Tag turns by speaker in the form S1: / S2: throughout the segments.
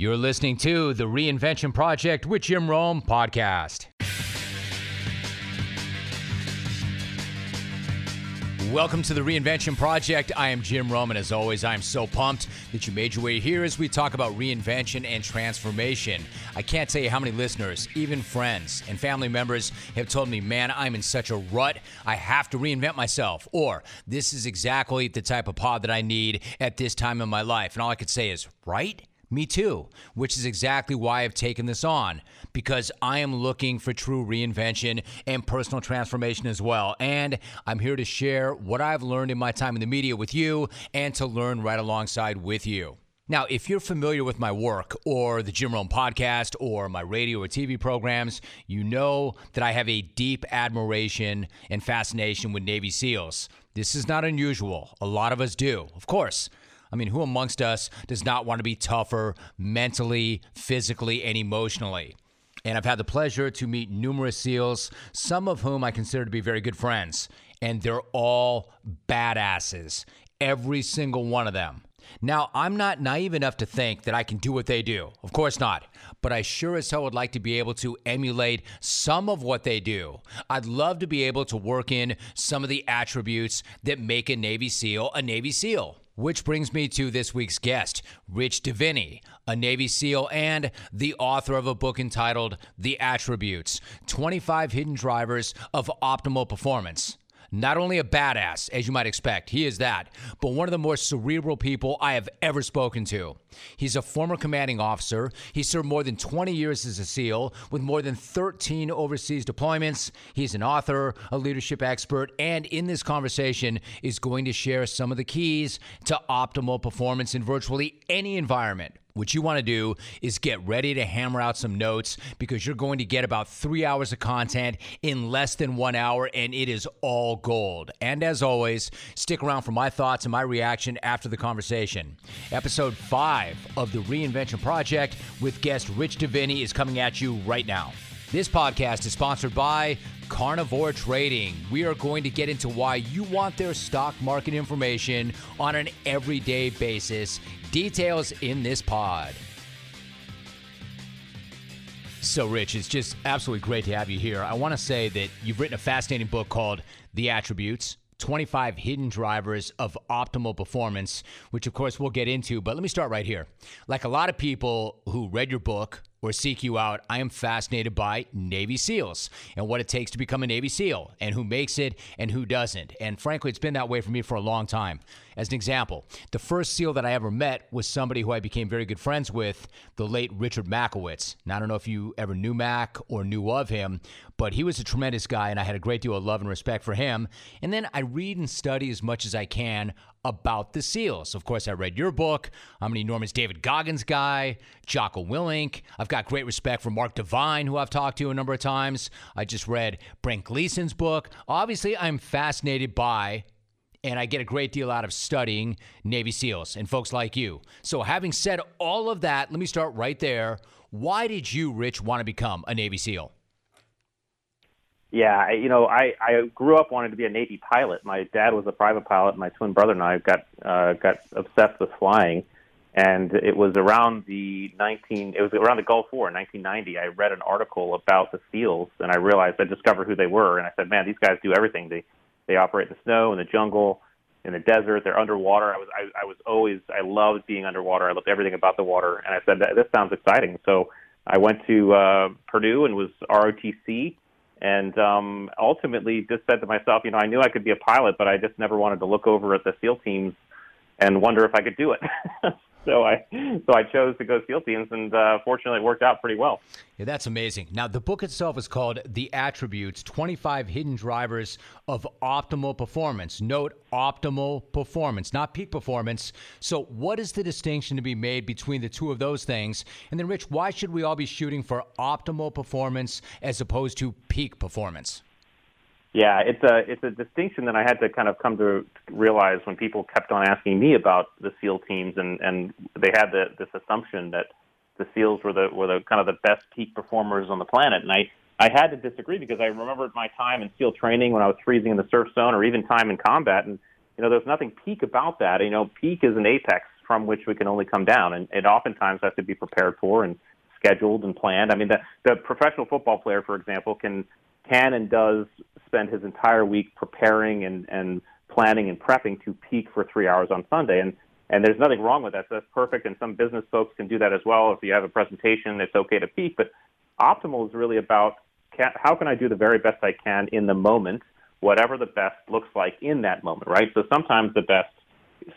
S1: You're listening to the Reinvention Project with Jim Rome podcast. Welcome to the Reinvention Project. I am Jim Rome, and as always, I am so pumped that you made your way here as we talk about reinvention and transformation. I can't tell you how many listeners, even friends and family members, have told me, man, I'm in such a rut, I have to reinvent myself, or this is exactly the type of pod that I need at this time in my life. And all I could say is, right? Me too, which is exactly why I've taken this on, because I am looking for true reinvention and personal transformation as well. And I'm here to share what I've learned in my time in the media with you and to learn right alongside with you. Now, if you're familiar with my work or the Jim Rome podcast or my radio or TV programs, you know that I have a deep admiration and fascination with Navy SEALs. This is not unusual. A lot of us do, of course. I mean, who amongst us does not want to be tougher mentally, physically, and emotionally? And I've had the pleasure to meet numerous SEALs, some of whom I consider to be very good friends. And they're all badasses, every single one of them. Now, I'm not naive enough to think that I can do what they do. Of course not. But I sure as hell would like to be able to emulate some of what they do. I'd love to be able to work in some of the attributes that make a Navy SEAL a Navy SEAL. Which brings me to this week's guest, Rich Diviney, a Navy SEAL and the author of a book entitled The Attributes 25 Hidden Drivers of Optimal Performance. Not only a badass, as you might expect, he is that, but one of the more cerebral people I have ever spoken to. He's a former commanding officer. He served more than 20 years as a SEAL with more than 13 overseas deployments. He's an author, a leadership expert, and in this conversation is going to share some of the keys to optimal performance in virtually any environment. What you want to do is get ready to hammer out some notes because you're going to get about three hours of content in less than one hour, and it is all gold. And as always, stick around for my thoughts and my reaction after the conversation. Episode five of the Reinvention Project with guest Rich Diviney is coming at you right now. This podcast is sponsored by Carnivore Trading. We are going to get into why you want their stock market information on an everyday basis. Details in this pod. So, Rich, it's just absolutely great to have you here. I want to say that you've written a fascinating book called The Attributes 25 Hidden Drivers of Optimal Performance, which of course we'll get into. But let me start right here. Like a lot of people who read your book, or seek you out, I am fascinated by Navy SEALs and what it takes to become a Navy SEAL and who makes it and who doesn't. And frankly, it's been that way for me for a long time. As an example, the first SEAL that I ever met was somebody who I became very good friends with, the late Richard Machowicz. Now, I don't know if you ever knew Mac or knew of him, but he was a tremendous guy and I had a great deal of love and respect for him. And then I read and study as much as I can about the SEALs. Of course, I read your book. I'm an enormous David Goggins guy, Jocko Willink. I've got great respect for Mark Divine, who I've talked to a number of times. I just read Brent Gleeson's book. Obviously, I'm fascinated by and I get a great deal out of studying Navy SEALs and folks like you. So, having said all of that, let me start right there. Why did you, Rich, want to become a Navy SEAL?
S2: Yeah, you know, I I grew up wanting to be a Navy pilot. My dad was a private pilot. My twin brother and I got uh, got obsessed with flying, and it was around the 19 it was around the Gulf War in 1990. I read an article about the SEALs, and I realized I discovered who they were, and I said, man, these guys do everything. They they operate in the snow, in the jungle, in the desert. They're underwater. I was I, I was always I loved being underwater. I loved everything about the water, and I said this sounds exciting. So I went to uh, Purdue and was ROTC and um, ultimately just said to myself, you know, I knew I could be a pilot, but I just never wanted to look over at the SEAL teams and wonder if I could do it. so I so I chose to go SEAL teams, and uh, fortunately, it worked out pretty well.
S1: Yeah, that's amazing. Now, the book itself is called "The Attributes: 25 Hidden Drivers of Optimal Performance." Note: optimal performance, not peak performance. So, what is the distinction to be made between the two of those things? And then, Rich, why should we all be shooting for optimal performance as opposed to peak performance?
S2: Yeah, it's a it's a distinction that I had to kind of come to realize when people kept on asking me about the SEAL teams, and and they had the, this assumption that the SEALs were the were the kind of the best peak performers on the planet, and I I had to disagree because I remembered my time in SEAL training when I was freezing in the surf zone, or even time in combat, and you know there's nothing peak about that. You know, peak is an apex from which we can only come down, and it oftentimes has to be prepared for and scheduled and planned. I mean, the the professional football player, for example, can can and does spend his entire week preparing and and planning and prepping to peak for three hours on Sunday, and and there's nothing wrong with that. So that's perfect, and some business folks can do that as well. If you have a presentation, it's okay to peak, but optimal is really about can, how can I do the very best I can in the moment, whatever the best looks like in that moment, right? So sometimes the best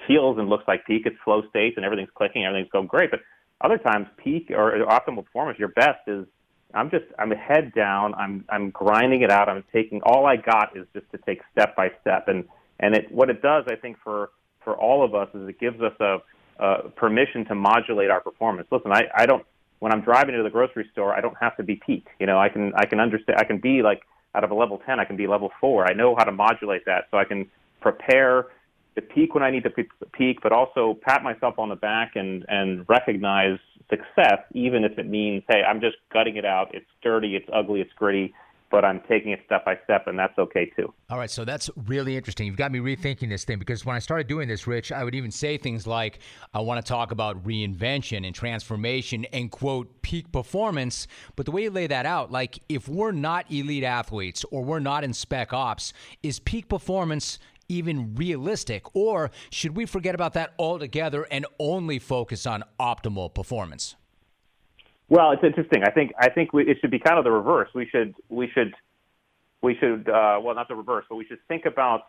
S2: feels and looks like peak. It's flow states and everything's clicking, everything's going great. But other times, peak or optimal performance, your best is I'm just I'm head down. I'm I'm grinding it out. I'm taking all I got is just to take step by step, and and it what it does, I think, for for all of us is it gives us a, a permission to modulate our performance. Listen, I, I don't when I'm driving to the grocery store, I don't have to be peak. You know, I can I can understand I can be like out of a level 10, I can be level 4. I know how to modulate that so I can prepare to peak when I need to peak, but also pat myself on the back and and recognize success even if it means, hey, I'm just gutting it out. It's dirty, it's ugly, it's gritty but I'm taking it step by step, and that's okay too.
S1: All right, so that's really interesting. You've got me rethinking this thing because when I started doing this, Rich, I would even say things like, I want to talk about reinvention and transformation and quote, peak performance. But the way you lay that out, like if we're not elite athletes or we're not in spec ops, is peak performance even realistic? Or should we forget about that altogether and only focus on optimal performance?
S2: Well, it's interesting. I think I think we, it should be kind of the reverse. We should we should we should uh, well not the reverse, but we should think about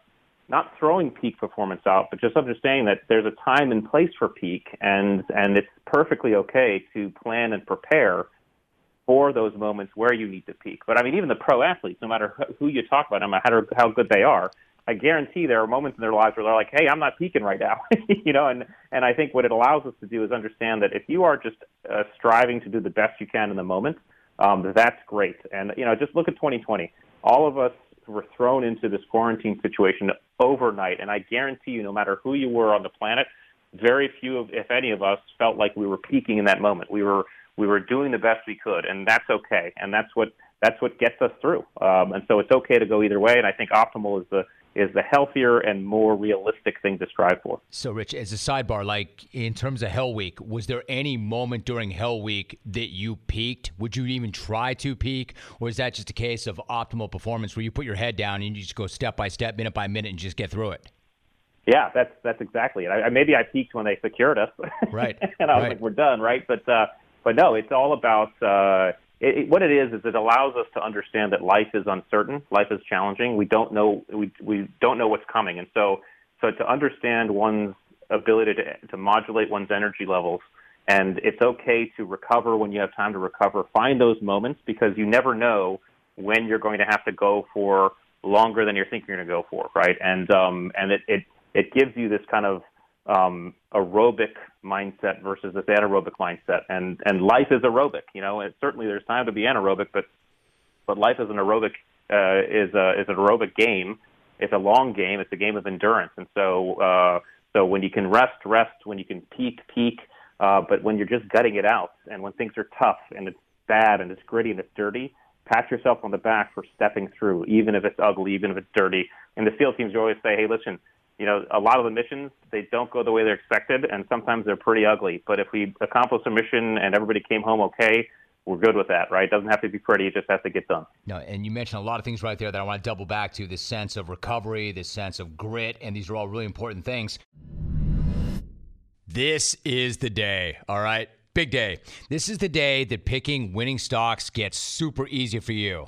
S2: not throwing peak performance out, but just understanding that there's a time and place for peak, and and it's perfectly okay to plan and prepare for those moments where you need to peak. But I mean, even the pro athletes, no matter who you talk about, no matter how good they are, I guarantee there are moments in their lives where they're like, "Hey, I'm not peaking right now," you know. And and I think what it allows us to do is understand that if you are just uh, striving to do the best you can in the moment, um, that's great. And you know, just look at 2020. All of us were thrown into this quarantine situation overnight, and I guarantee you, no matter who you were on the planet, very few of, if any of us, felt like we were peaking in that moment. We were we were doing the best we could, and that's okay. And that's what that's what gets us through. Um, and so it's okay to go either way. And I think optimal is the is the healthier and more realistic thing to strive for.
S1: So, Rich, as a sidebar, like in terms of Hell Week, was there any moment during Hell Week that you peaked? Would you even try to peak, or is that just a case of optimal performance where you put your head down and you just go step by step, minute by minute, and just get through it?
S2: Yeah, that's that's exactly it. I, maybe I peaked when they secured us,
S1: right?
S2: and I was
S1: right.
S2: like, "We're done," right? But uh, but no, it's all about uh, it, it, what it is is it allows us to understand that life is uncertain, life is challenging. We don't know we we don't know what's coming, and so so to understand one's ability to to modulate one's energy levels, and it's okay to recover when you have time to recover. Find those moments because you never know when you're going to have to go for longer than you're thinking you're going to go for, right? And um and it it it gives you this kind of um, aerobic mindset versus this anaerobic mindset. And and life is aerobic. You know, and certainly there's time to be anaerobic, but but life is an aerobic uh, is a is an aerobic game. It's a long game. It's a game of endurance. And so uh, so when you can rest, rest. When you can peak, peak. Uh, but when you're just gutting it out, and when things are tough and it's bad and it's gritty and it's dirty, pat yourself on the back for stepping through, even if it's ugly, even if it's dirty. And the SEAL teams always say, "Hey, listen, you know, a lot of the missions they don't go the way they're expected, and sometimes they're pretty ugly. But if we accomplish a mission and everybody came home okay, we're good with that, right? It doesn't have to be pretty; it just has to get done.
S1: No, and you mentioned a lot of things right there that I want to double back to: this sense of recovery, this sense of grit, and these are all really important things. This is the day, all right? Big day. This is the day that picking winning stocks gets super easy for you.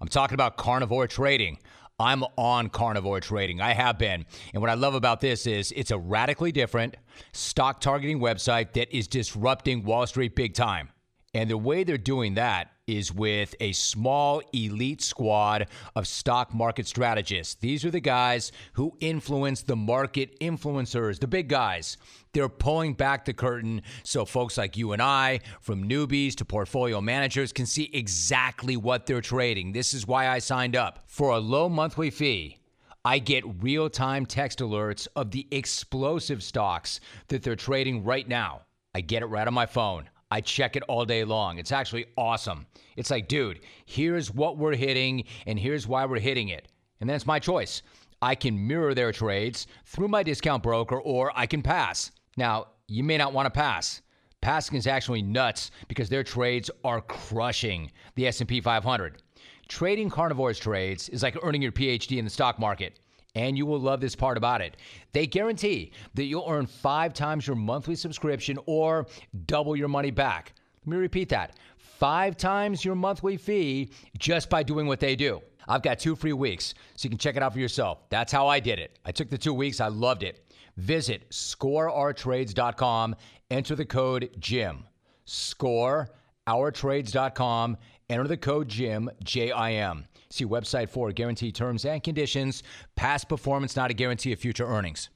S1: I'm talking about carnivore trading. I'm on carnivore trading. I have been. And what I love about this is it's a radically different stock targeting website that is disrupting Wall Street big time. And the way they're doing that is with a small elite squad of stock market strategists. These are the guys who influence the market influencers, the big guys. They're pulling back the curtain so folks like you and I, from newbies to portfolio managers, can see exactly what they're trading. This is why I signed up. For a low monthly fee, I get real time text alerts of the explosive stocks that they're trading right now. I get it right on my phone. I check it all day long. It's actually awesome. It's like, dude, here's what we're hitting, and here's why we're hitting it. And then it's my choice. I can mirror their trades through my discount broker, or I can pass. Now, you may not want to pass. Passing is actually nuts because their trades are crushing the S&P 500. Trading carnivores trades is like earning your PhD in the stock market. And you will love this part about it. They guarantee that you'll earn five times your monthly subscription or double your money back. Let me repeat that five times your monthly fee just by doing what they do. I've got two free weeks, so you can check it out for yourself. That's how I did it. I took the two weeks, I loved it. Visit scoreourtrades.com, enter the code JIM. Scoreourtrades.com, enter the code JIM, J I M. See website for guaranteed terms and conditions. Past performance not a guarantee of future earnings.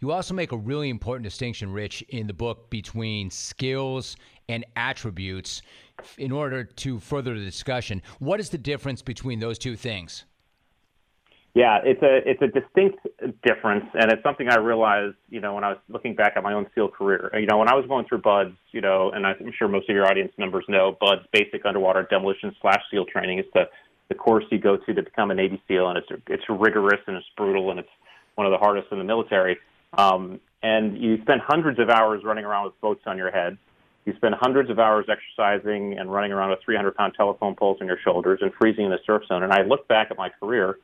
S1: You also make a really important distinction, Rich, in the book between skills and attributes in order to further the discussion. What is the difference between those two things?
S2: Yeah, it's a it's a distinct difference, and it's something I realized, you know, when I was looking back at my own SEAL career. You know, when I was going through BUDS, you know, and I'm sure most of your audience members know BUDS, Basic Underwater Demolition slash SEAL Training. It's the the course you go to to become a Navy SEAL, and it's it's rigorous and it's brutal, and it's one of the hardest in the military. Um, and you spend hundreds of hours running around with boats on your head. You spend hundreds of hours exercising and running around with 300 pound telephone poles on your shoulders and freezing in the surf zone. And I look back at my career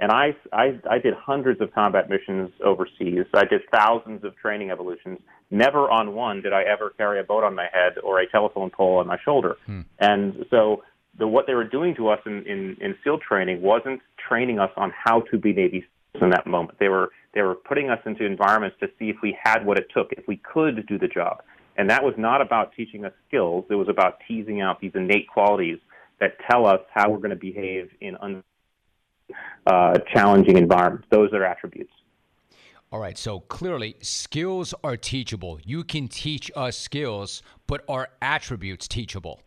S2: and I, I, I did hundreds of combat missions overseas. I did thousands of training evolutions. Never on one did I ever carry a boat on my head or a telephone pole on my shoulder. Hmm. And so the, what they were doing to us in, in, in SEAL training wasn't training us on how to be Navy SEALs in that moment. They were, they were putting us into environments to see if we had what it took, if we could do the job. And that was not about teaching us skills. It was about teasing out these innate qualities that tell us how we're going to behave in un- uh, challenging environments. Those are attributes.
S1: All right, so clearly skills are teachable. You can teach us skills, but are attributes teachable?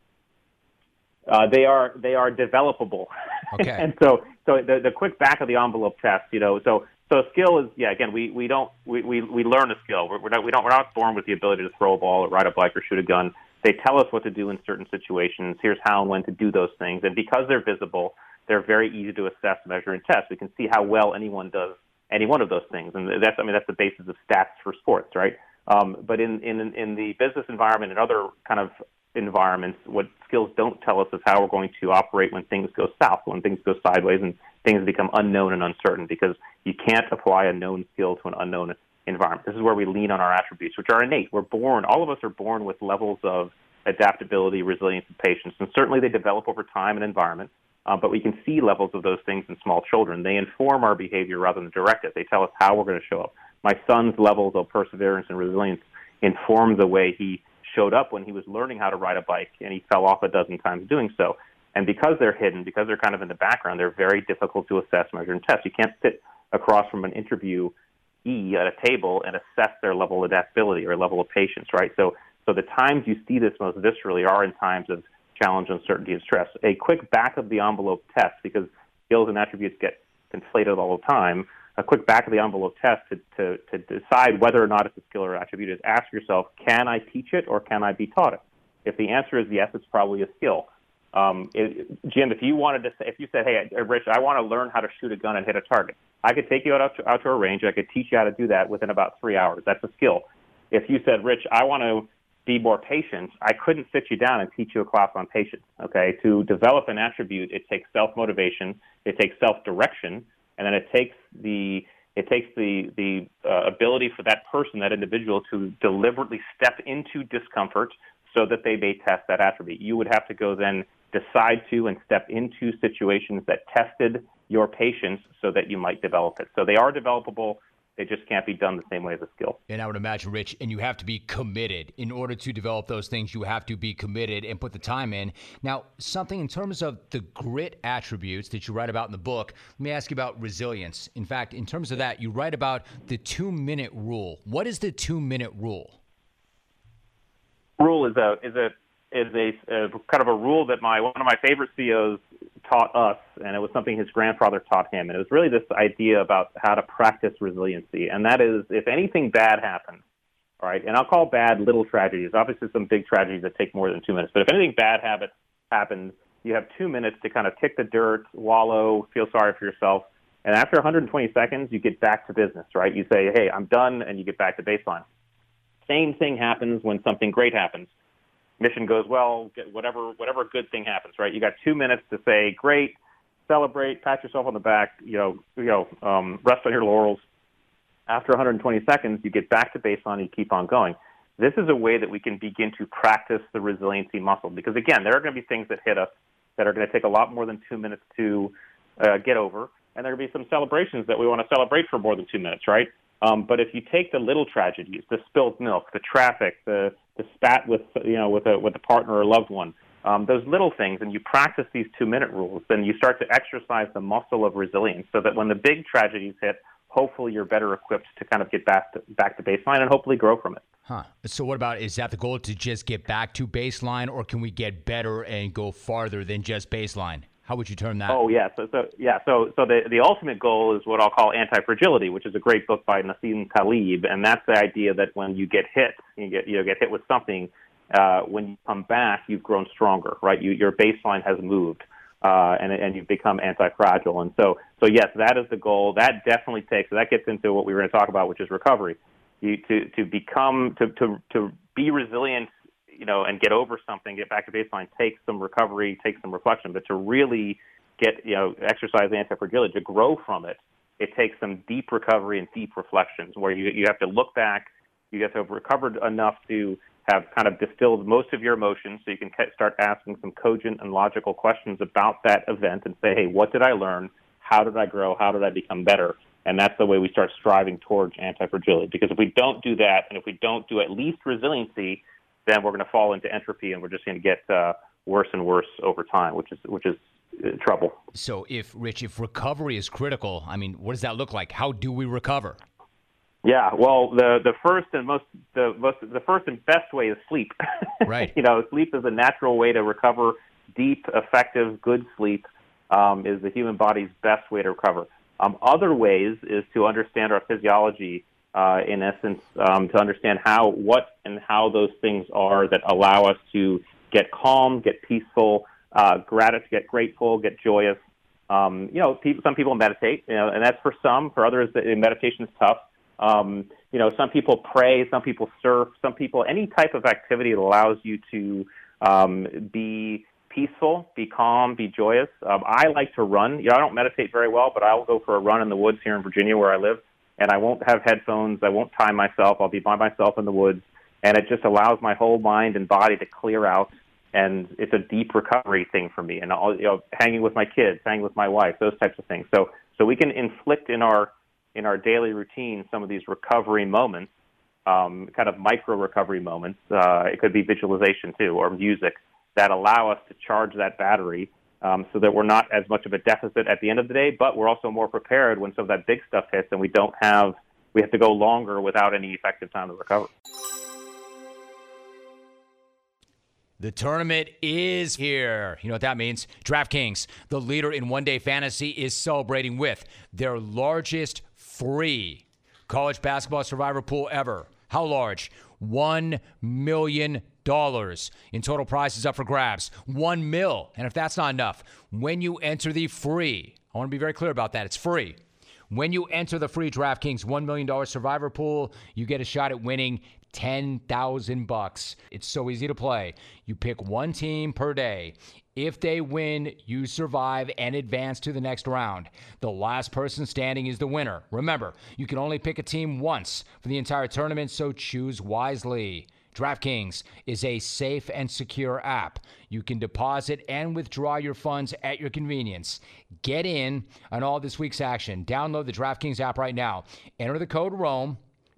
S2: Uh, they are they are developable.
S1: Okay.
S2: and so so the the quick back of the envelope test, you know, so so skill is yeah again we we don't we we, we learn a skill. We're, we're not we don't we're not born with the ability to throw a ball or ride a bike or shoot a gun. They tell us what to do in certain situations. Here's how and when to do those things, and because they're visible, they're very easy to assess, measure, and test. We can see how well anyone does any one of those things, and that's I mean that's the basis of stats for sports, right? Um, but in, in in the business environment and other kind of environments, what skills don't tell us is how we're going to operate when things go south, when things go sideways, and things become unknown and uncertain. Because you can't apply a known skill to an unknown environment. This is where we lean on our attributes, which are innate. We're born. All of us are born with levels of adaptability, resilience, and patience, and certainly they develop over time and environment. Uh, but we can see levels of those things in small children. They inform our behavior rather than direct it. They tell us how we're going to show up. My son's levels of perseverance and resilience inform the way he showed up when he was learning how to ride a bike, and he fell off a dozen times doing so. And because they're hidden, because they're kind of in the background, they're very difficult to assess, measure, and test. You can't sit across from an interview E at a table and assess their level of adaptability or level of patience, right? So, so the times you see this most viscerally are in times of challenge, uncertainty, and stress. A quick back of the envelope test, because skills and attributes get conflated all the time. A quick back of the envelope test to, to, to decide whether or not it's a skill or attribute is ask yourself, can I teach it or can I be taught it? If the answer is yes, it's probably a skill. Um, it, Jim, if you wanted to, say, if you said, "Hey, Rich, I want to learn how to shoot a gun and hit a target," I could take you out to, out to a range. I could teach you how to do that within about three hours. That's a skill. If you said, "Rich, I want to be more patient, I couldn't sit you down and teach you a class on patience. Okay, to develop an attribute, it takes self motivation, it takes self direction, and then it takes the it takes the the uh, ability for that person, that individual, to deliberately step into discomfort so that they may test that attribute. You would have to go then decide to and step into situations that tested your patience so that you might develop it. So they are developable. It just can't be done the same way as a skill.
S1: And I would imagine, Rich, and you have to be committed. In order to develop those things, you have to be committed and put the time in. Now, something in terms of the grit attributes that you write about in the book, let me ask you about resilience. In fact, in terms of that, you write about the two minute rule. What is the two minute rule?
S2: Rule is a is a is a, a, kind of a rule that my one of my favorite CEOs taught us, and it was something his grandfather taught him. And it was really this idea about how to practice resiliency, and that is if anything bad happens, all right, and I'll call bad little tragedies. Obviously, some big tragedies that take more than two minutes, but if anything bad habit happens, you have two minutes to kind of kick the dirt, wallow, feel sorry for yourself, And after 120 seconds, you get back to business, right? You say, hey, I'm done, and you get back to baseline. Same thing happens when something great happens. Mission goes well, whatever whatever good thing happens, right? You got two minutes to say, great, celebrate, pat yourself on the back, you know, you know, um, rest on your laurels. After 120 seconds, you get back to baseline and you keep on going. This is a way that we can begin to practice the resiliency muscle because again, there are going to be things that hit us that are going to take a lot more than two minutes to uh, get over, and there are going to be some celebrations that we want to celebrate for more than two minutes, right? Um, but if you take the little tragedies, the spilled milk, the traffic, the the spat with you know with a with a partner or loved one, um, those little things, and you practice these two minute rules, then you start to exercise the muscle of resilience, so that when the big tragedies hit, hopefully you're better equipped to kind of get back to back to baseline and hopefully grow from it.
S1: Huh. So what about is that the goal to just get back to baseline, or can we get better and go farther than just baseline? How would you term that?
S2: Oh yeah, so, so yeah, so so the the ultimate goal is what I'll call anti-fragility, which is a great book by Nassim Taleb, and that's the idea that when you get hit, you get you know, get hit with something, uh, when you come back, you've grown stronger, right? You, your baseline has moved, uh, and and you've become anti-fragile, and so so yes, that is the goal. That definitely takes. That gets into what we were going to talk about, which is recovery. You to to become to to to be resilient you know, and get over something, get back to baseline, takes some recovery, takes some reflection. But to really get, you know, exercise anti-fragility, to grow from it, it takes some deep recovery and deep reflections where you, you have to look back, you have to have recovered enough to have kind of distilled most of your emotions so you can start asking some cogent and logical questions about that event and say, hey, what did I learn? How did I grow? How did I become better? And that's the way we start striving towards anti-fragility. Because if we don't do that, and if we don't do at least resiliency, then we're going to fall into entropy and we're just going to get uh, worse and worse over time, which is which is uh, trouble.
S1: So, if Rich, if recovery is critical, I mean, what does that look like? How do we recover?
S2: Yeah, well, the the first and most the most the first and best way is sleep.
S1: Right.
S2: you know, sleep is a natural way to recover. Deep, effective, good sleep um, is the human body's best way to recover. Um, other ways is to understand our physiology uh, in essence, um, to understand how, what, and how those things are that allow us to get calm, get peaceful, uh, grat- get grateful, get joyous. Um, you know, people, some people meditate, you know, and that's for some. For others, meditation is tough. Um, you know, some people pray, some people surf, some people any type of activity that allows you to um, be peaceful, be calm, be joyous. Um, I like to run. You know, I don't meditate very well, but I'll go for a run in the woods here in Virginia where I live and I won't have headphones. I won't tie myself. I'll be by myself in the woods, and it just allows my whole mind and body to clear out. And it's a deep recovery thing for me. And I'll, you know, hanging with my kids, hanging with my wife, those types of things. So, so we can inflict in our in our daily routine some of these recovery moments, um, kind of micro recovery moments. Uh, it could be visualization too, or music that allow us to charge that battery um, so that we're not as much of a deficit at the end of the day, but we're also more prepared when some of that big stuff hits and we don't have, we have to go longer without any effective time to recover.
S1: The tournament is here. You know what that means? DraftKings, the leader in one day fantasy, is celebrating with their largest free college basketball survivor pool ever. How large? $1 million in total prizes up for grabs. One mil. And if that's not enough, when you enter the free, I want to be very clear about that. It's free. When you enter the free DraftKings $1 million survivor pool, you get a shot at winning 10,000 bucks. It's so easy to play. You pick one team per day. If they win, you survive and advance to the next round. The last person standing is the winner. Remember, you can only pick a team once for the entire tournament, so choose wisely. DraftKings is a safe and secure app. You can deposit and withdraw your funds at your convenience. Get in on all this week's action. Download the DraftKings app right now. Enter the code ROME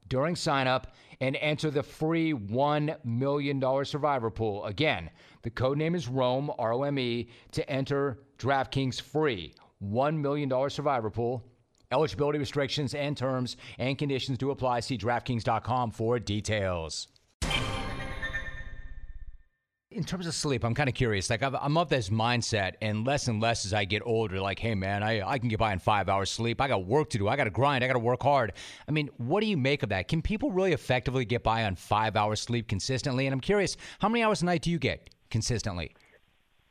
S1: during signup and enter the free $1 million survivor pool. Again, the code name is ROME, R O M E, to enter DraftKings free $1 million survivor pool. Eligibility restrictions and terms and conditions do apply. See DraftKings.com for details in terms of sleep, I'm kind of curious. Like, I'm of this mindset, and less and less as I get older, like, hey, man, I, I can get by in five hours sleep. I got work to do. I got to grind. I got to work hard. I mean, what do you make of that? Can people really effectively get by on five hours sleep consistently? And I'm curious, how many hours a night do you get consistently?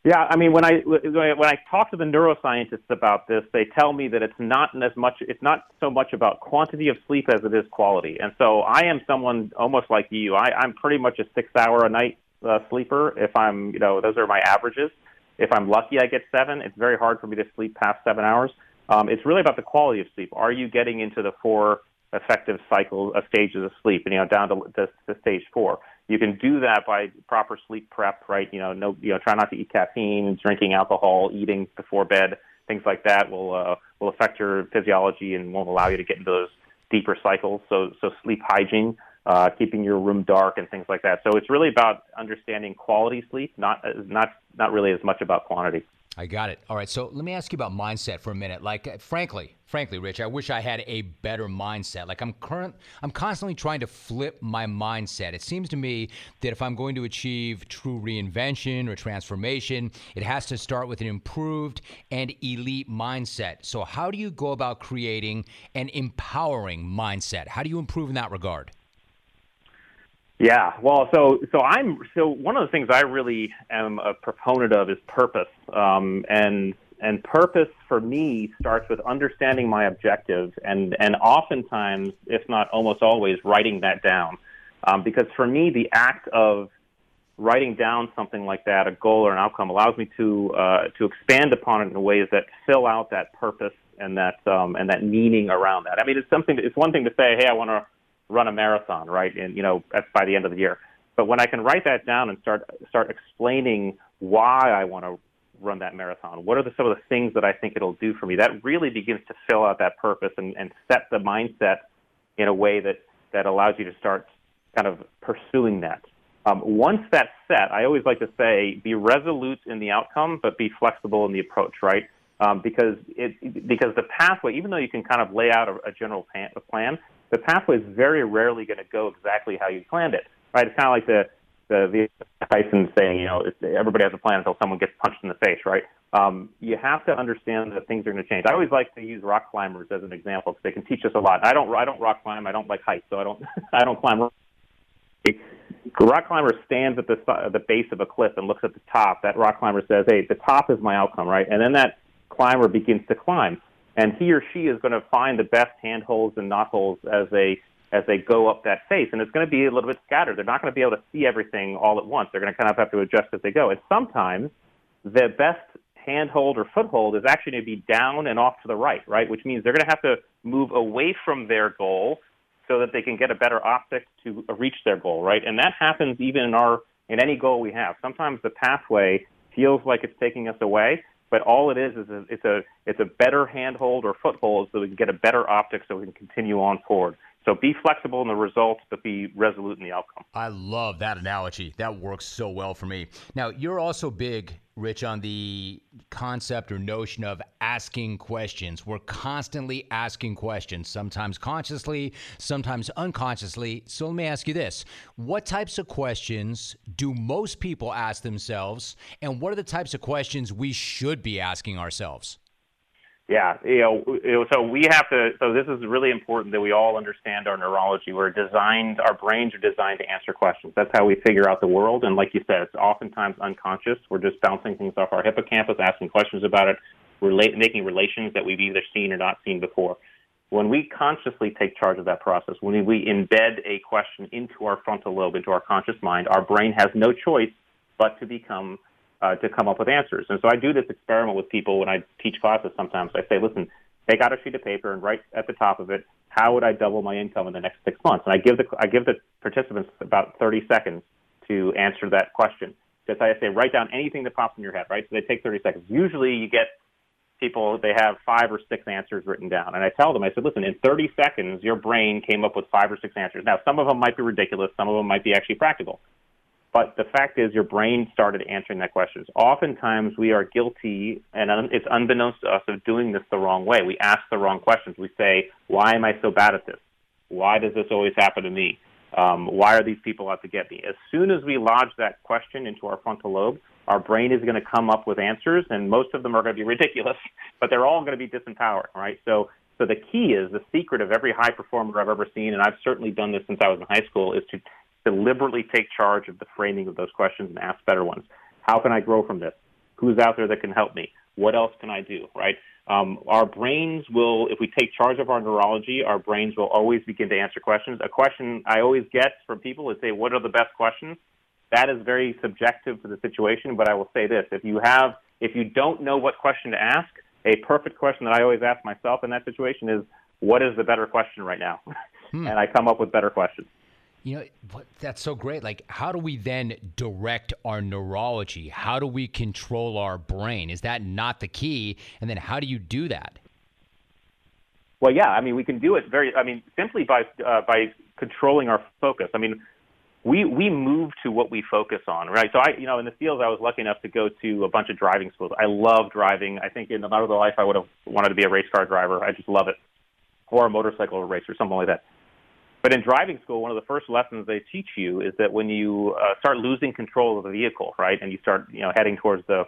S2: Yeah, I mean, when I when I talk to the neuroscientists about this, they tell me that it's not as much it's not so much about quantity of sleep as it is quality. And so I am someone almost like you. I, I'm pretty much a six hour a night uh, sleeper. If I'm, you know, those are my averages. If I'm lucky, I get seven. It's very hard for me to sleep past seven hours. Um, it's really about the quality of sleep. Are you getting into the four effective cycles of stages of sleep, and you know down to, to, to stage four? You can do that by proper sleep prep, right? You know, no, you know, try not to eat caffeine, drinking alcohol, eating before bed, things like that will uh, will affect your physiology and won't allow you to get into those deeper cycles. So, so sleep hygiene, uh, keeping your room dark, and things like that. So, it's really about understanding quality sleep, not not not really as much about quantity.
S1: I got it. All right. So let me ask you about mindset for a minute. Like, uh, frankly, frankly, Rich, I wish I had a better mindset. Like, I'm current, I'm constantly trying to flip my mindset. It seems to me that if I'm going to achieve true reinvention or transformation, it has to start with an improved and elite mindset. So, how do you go about creating an empowering mindset? How do you improve in that regard?
S2: Yeah, well, so so I'm so one of the things I really am a proponent of is purpose, um, and and purpose for me starts with understanding my objectives, and and oftentimes, if not almost always, writing that down, um, because for me the act of writing down something like that, a goal or an outcome, allows me to uh, to expand upon it in ways that fill out that purpose and that um, and that meaning around that. I mean, it's something. It's one thing to say, hey, I want to run a marathon, right? And you know, by the end of the year. But when I can write that down and start start explaining why I want to run that marathon, what are the, some of the things that I think it'll do for me, that really begins to fill out that purpose and, and set the mindset in a way that that allows you to start kind of pursuing that. Um, once that's set, I always like to say, be resolute in the outcome, but be flexible in the approach, right? Um, because it because the pathway, even though you can kind of lay out a, a general plan, the pathway is very rarely going to go exactly how you planned it, right? It's kind of like the the, the Tyson saying, you know, everybody has a plan until someone gets punched in the face, right? Um, you have to understand that things are going to change. I always like to use rock climbers as an example because they can teach us a lot. I don't I don't rock climb. I don't like heights, so I don't I don't climb. A rock climber stands at the the base of a cliff and looks at the top. That rock climber says, "Hey, the top is my outcome, right?" And then that climber begins to climb and he or she is going to find the best handholds and knotholes as they as they go up that face, and it's going to be a little bit scattered. They're not going to be able to see everything all at once. They're going to kind of have to adjust as they go. And sometimes the best handhold or foothold is actually going to be down and off to the right, right? Which means they're going to have to move away from their goal so that they can get a better optic to reach their goal, right? And that happens even in our in any goal we have. Sometimes the pathway feels like it's taking us away, but all it is is a, it's a it's a better handhold or foothold so we can get a better optic so we can continue on forward. So be flexible in the results, but be resolute in the outcome.
S1: I love that analogy. That works so well for me. Now, you're also big, Rich, on the concept or notion of asking questions. We're constantly asking questions, sometimes consciously, sometimes unconsciously. So let me ask you this What types of questions do most people ask themselves? And what are the types of questions we should be asking ourselves?
S2: Yeah, you know, so we have to. So this is really important that we all understand our neurology. We're designed, our brains are designed to answer questions. That's how we figure out the world. And like you said, it's oftentimes unconscious. We're just bouncing things off our hippocampus, asking questions about it, relate, making relations that we've either seen or not seen before. When we consciously take charge of that process, when we embed a question into our frontal lobe, into our conscious mind, our brain has no choice but to become uh, to come up with answers. And so I do this experiment with people when I teach classes sometimes. I say, listen, take out a sheet of paper and write at the top of it, how would I double my income in the next six months? And I give the, I give the participants about 30 seconds to answer that question. Just I say, write down anything that pops in your head, right? So they take 30 seconds. Usually you get people, they have five or six answers written down. And I tell them, I said, listen, in 30 seconds, your brain came up with five or six answers. Now, some of them might be ridiculous. Some of them might be actually practical. But the fact is, your brain started answering that question. Oftentimes, we are guilty, and it's unbeknownst to us, of doing this the wrong way. We ask the wrong questions. We say, Why am I so bad at this? Why does this always happen to me? Um, why are these people out to get me? As soon as we lodge that question into our frontal lobe, our brain is going to come up with answers, and most of them are going to be ridiculous, but they're all going to be disempowered, right? So, so the key is the secret of every high performer I've ever seen, and I've certainly done this since I was in high school, is to deliberately take charge of the framing of those questions and ask better ones. How can I grow from this? Who's out there that can help me? What else can I do? Right? Um, our brains will, if we take charge of our neurology, our brains will always begin to answer questions. A question I always get from people is say, "What are the best questions?" That is very subjective to the situation, but I will say this: if you have, if you don't know what question to ask, a perfect question that I always ask myself in that situation is, "What is the better question right now?" Hmm. and I come up with better questions.
S1: You know, that's so great. Like, how do we then direct our neurology? How do we control our brain? Is that not the key? And then how do you do that?
S2: Well, yeah. I mean, we can do it very. I mean, simply by uh, by controlling our focus. I mean, we we move to what we focus on, right? So I, you know, in the fields, I was lucky enough to go to a bunch of driving schools. I love driving. I think in another life, I would have wanted to be a race car driver. I just love it, or a motorcycle racer, something like that. But in driving school, one of the first lessons they teach you is that when you uh, start losing control of the vehicle, right, and you start, you know, heading towards the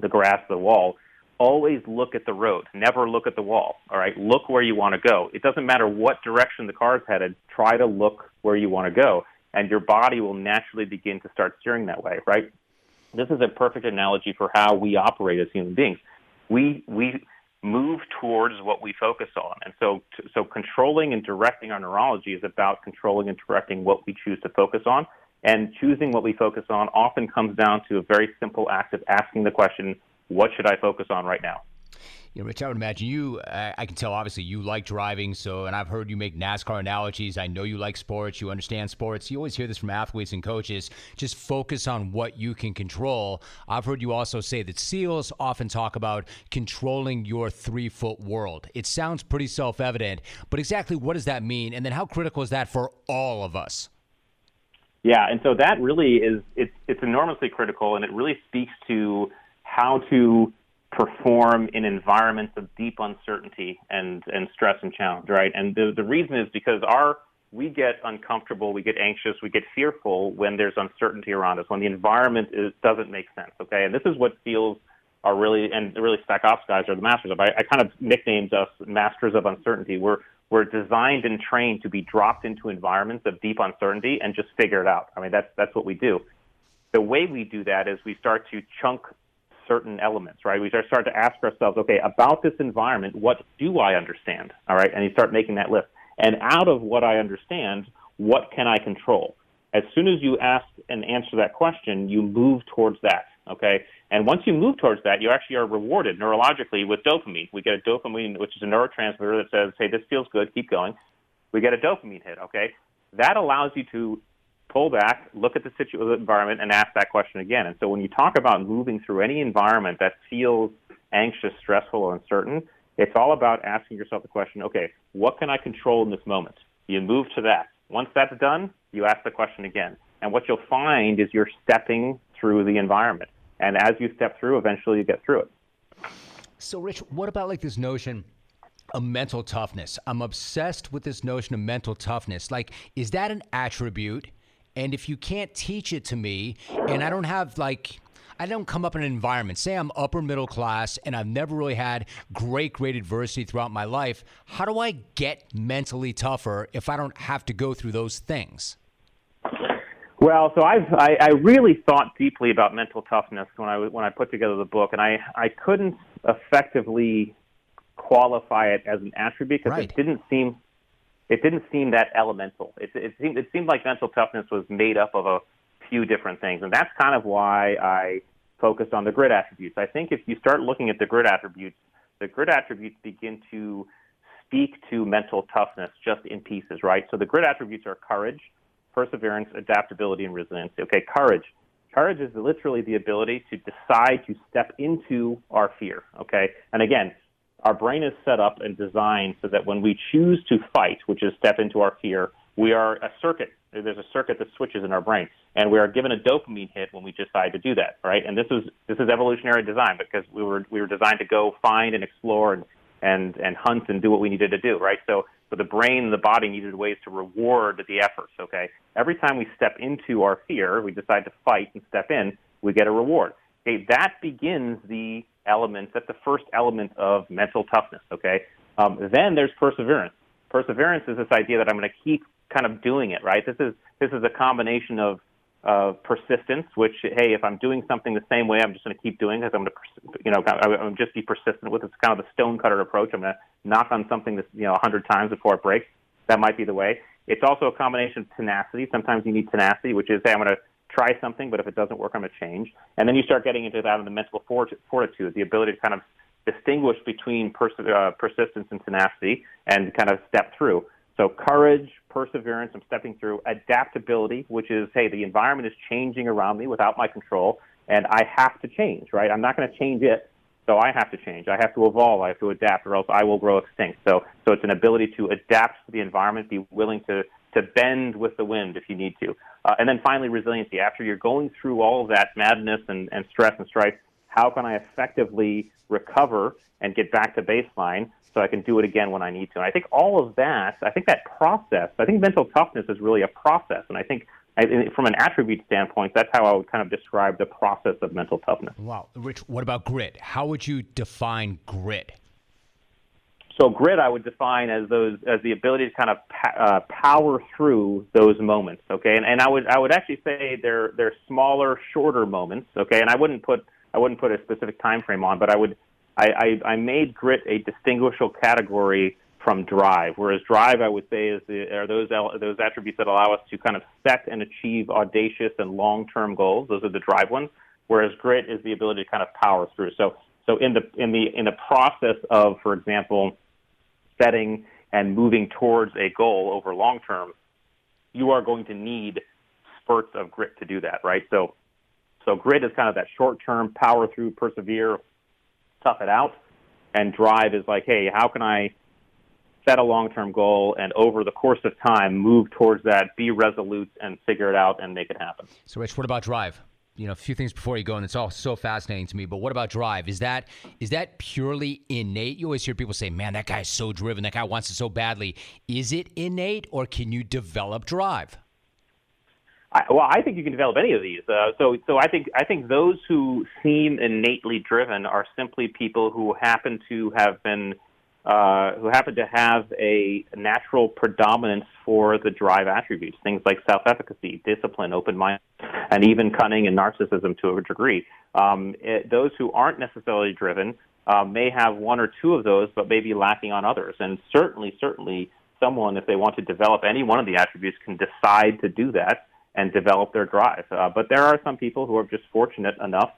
S2: the grass, the wall, always look at the road. Never look at the wall. All right, look where you want to go. It doesn't matter what direction the car is headed. Try to look where you want to go, and your body will naturally begin to start steering that way. Right. This is a perfect analogy for how we operate as human beings. We we move towards what we focus on. And so, so controlling and directing our neurology is about controlling and directing what we choose to focus on. And choosing what we focus on often comes down to a very simple act of asking the question, what should I focus on right now?
S1: You know, Rich, I would imagine you. I, I, can tell, obviously, you like driving. So, and I've heard you make NASCAR analogies. I know you like sports. You understand sports. You always hear this from athletes and coaches. Just focus on what you can control. I've heard you also say that SEALs often talk about controlling your three foot world. It sounds pretty self evident, but exactly what does that mean? And then how critical is that for all of us?
S2: Yeah, and so that really is it's it's enormously critical, and it really speaks to how to perform in environments of deep uncertainty and, and stress and challenge, right? And the, the reason is because our we get uncomfortable, we get anxious, we get fearful when there's uncertainty around us, when the environment is, doesn't make sense, okay? And this is what SEALs are really, and really Spec Ops guys are the masters of. I, I kind of nicknamed us masters of uncertainty. We're, we're designed and trained to be dropped into environments of deep uncertainty and just figure it out. I mean, that's, that's what we do. The way we do that is we start to chunk certain elements, right? We start to ask ourselves, okay, about this environment, what do I understand? All right, and you start making that list. And out of what I understand, what can I control? As soon as you ask and answer that question, you move towards that, okay? And once you move towards that, you actually are rewarded neurologically with dopamine. We get a dopamine, which is a neurotransmitter that says, hey, this feels good, keep going. We get a dopamine hit, okay? That allows you to pull back, look at the situ- environment, and ask that question again. And so when you talk about moving through any environment that feels anxious, stressful, or uncertain, it's all about asking yourself the question, okay, what can I control in this moment? You move to that. Once that's done, you ask the question again. And what you'll find is you're stepping through the environment. And as you step through, eventually you get through it.
S1: So, Rich, what about like this notion? of mental toughness. I'm obsessed with this notion of mental toughness. Like, is that an attribute? And if you can't teach it to me, and I don't have like, I don't come up in an environment, say I'm upper middle class and I've never really had great, great adversity throughout my life, how do I get mentally tougher if I don't have to go through those things?
S2: Well, so I've I, I really thought deeply about mental toughness when I when I put together the book, and I I couldn't effectively qualify it as an attribute because right. it didn't seem it didn't seem that elemental. It, it seemed it seemed like mental toughness was made up of a few different things, and that's kind of why I focused on the grit attributes. I think if you start looking at the grit attributes, the grit attributes begin to speak to mental toughness just in pieces, right? So the grit attributes are courage, perseverance, adaptability, and resiliency. Okay, courage. Courage is literally the ability to decide to step into our fear. Okay, and again, our brain is set up and designed so that when we choose to fight, which is step into our fear, we are a circuit. There's a circuit that switches in our brain, and we are given a dopamine hit when we decide to do that, right? And this is this is evolutionary design because we were we were designed to go find and explore and and and hunt and do what we needed to do, right? So so the brain and the body needed ways to reward the efforts. Okay, every time we step into our fear, we decide to fight and step in, we get a reward. Okay, that begins the element, that's the first element of mental toughness, okay? Um, then there's perseverance. Perseverance is this idea that I'm going to keep kind of doing it, right? This is, this is a combination of, of persistence, which hey, if I'm doing something the same way, I'm just going to keep doing it. I'm going to, you know, I'm to just be persistent with it. It's kind of the stonecutter approach. I'm going to knock on something that's you know a hundred times before it breaks. That might be the way. It's also a combination of tenacity. Sometimes you need tenacity, which is hey, I'm going to try something, but if it doesn't work, I'm going to change. And then you start getting into that in the mental fortitude, the ability to kind of distinguish between pers- uh, persistence and tenacity and kind of step through. So courage, perseverance, I'm stepping through. Adaptability, which is, hey, the environment is changing around me without my control, and I have to change, right? I'm not going to change it, so I have to change. I have to evolve. I have to adapt, or else I will grow extinct. So, so it's an ability to adapt to the environment, be willing to to bend with the wind if you need to. Uh, and then finally, resiliency. After you're going through all of that madness and, and stress and strife, how can I effectively recover and get back to baseline so I can do it again when I need to. And I think all of that, I think that process, I think mental toughness is really a process. And I think I, from an attribute standpoint, that's how I would kind of describe the process of mental toughness.
S1: Wow. Rich, what about grit? How would you define grit?
S2: So grit, I would define as those as the ability to kind of uh, power through those moments. Okay, and, and I would I would actually say they're they're smaller, shorter moments. Okay, and I wouldn't put I wouldn't put a specific time frame on, but I would I, I, I made grit a distinguishable category from drive. Whereas drive, I would say, is the, are those those attributes that allow us to kind of set and achieve audacious and long-term goals. Those are the drive ones. Whereas grit is the ability to kind of power through. So so in the in the in the process of, for example, setting and moving towards a goal over long term, you are going to need spurts of grit to do that, right? So so grit is kind of that short term power through, persevere, tough it out. And drive is like, hey, how can I set a long term goal and over the course of time move towards that, be resolute and figure it out and make it happen.
S1: So, Rich, what about drive? You know, a few things before you go, and it's all so fascinating to me. But what about drive? Is that is that purely innate? You always hear people say, "Man, that guy's so driven. That guy wants it so badly." Is it innate, or can you develop drive?
S2: I, well, I think you can develop any of these. Uh, so, so I think I think those who seem innately driven are simply people who happen to have been uh, who happen to have a natural predominance for the drive attributes, things like self-efficacy, discipline, open mind, and even cunning and narcissism to a degree. Um, it, those who aren't necessarily driven uh, may have one or two of those, but may be lacking on others. And certainly, certainly, someone, if they want to develop any one of the attributes, can decide to do that and develop their drive. Uh, but there are some people who are just fortunate enough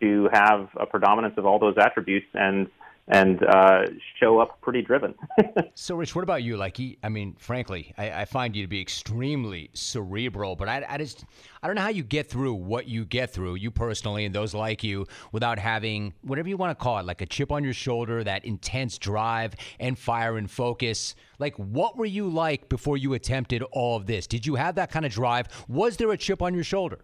S2: to have a predominance of all those attributes and and uh, show up pretty driven.
S1: so, Rich, what about you? Like, I mean, frankly, I, I find you to be extremely cerebral, but I, I, just, I don't know how you get through what you get through, you personally and those like you, without having whatever you want to call it, like a chip on your shoulder, that intense drive and fire and focus. Like, what were you like before you attempted all of this? Did you have that kind of drive? Was there a chip on your shoulder?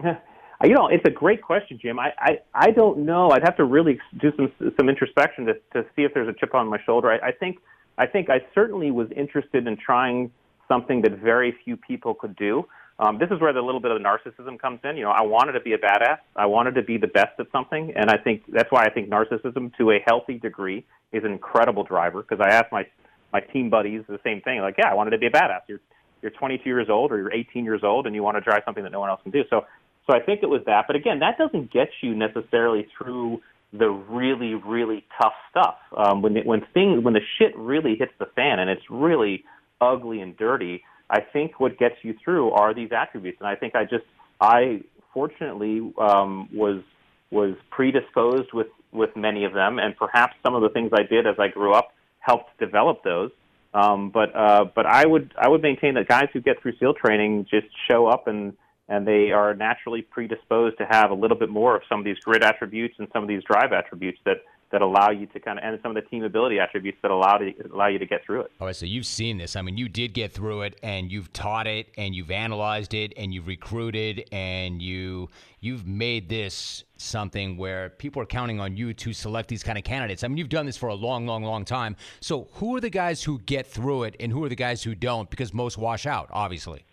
S2: You know, it's a great question, Jim. I, I, I don't know. I'd have to really do some some introspection to, to see if there's a chip on my shoulder. I, I think I think I certainly was interested in trying something that very few people could do. Um, this is where the little bit of the narcissism comes in. You know, I wanted to be a badass. I wanted to be the best at something, and I think that's why I think narcissism, to a healthy degree, is an incredible driver. Because I asked my my team buddies the same thing. Like, yeah, I wanted to be a badass. You're you're 22 years old or you're 18 years old, and you want to try something that no one else can do. So so I think it was that. But again, that doesn't get you necessarily through the really, really tough stuff. Um, when when things when the shit really hits the fan and it's really ugly and dirty, I think what gets you through are these attributes. And I think I just I fortunately um, was was predisposed with with many of them, and perhaps some of the things I did as I grew up helped develop those. Um, but uh, but I would I would maintain that guys who get through SEAL training just show up and and they are naturally predisposed to have a little bit more of some of these grit attributes and some of these drive attributes that that allow you to kind of and some of the team ability attributes that allow to allow you to get through it.
S1: All right, so you've seen this. I mean, you did get through it, and you've taught it, and you've analyzed it, and you've recruited, and you you've made this something where people are counting on you to select these kind of candidates. I mean, you've done this for a long, long, long time. So, who are the guys who get through it, and who are the guys who don't? Because most wash out, obviously.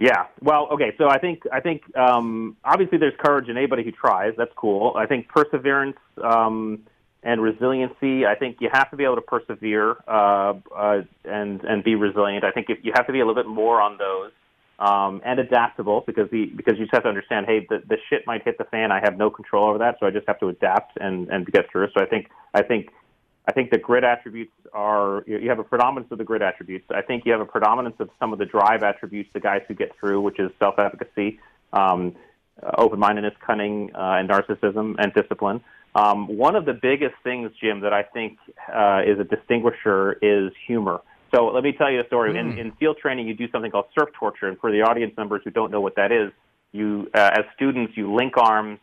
S2: Yeah. Well, okay. So I think I think um, obviously there's courage in anybody who tries. That's cool. I think perseverance um, and resiliency. I think you have to be able to persevere uh, uh, and and be resilient. I think if you have to be a little bit more on those. um, and adaptable because the because you just have to understand, hey, the, the shit might hit the fan. I have no control over that, so I just have to adapt and and get through. So I think I think I think the grit attributes are you have a predominance of the grit attributes. I think you have a predominance of some of the drive attributes, the guys who get through, which is self-efficacy, um, open-mindedness, cunning, uh, and narcissism, and discipline. Um, one of the biggest things, Jim, that I think uh, is a distinguisher is humor. So let me tell you a story. Mm. In, in field training, you do something called surf torture, and for the audience members who don't know what that is, you, uh, as students, you link arms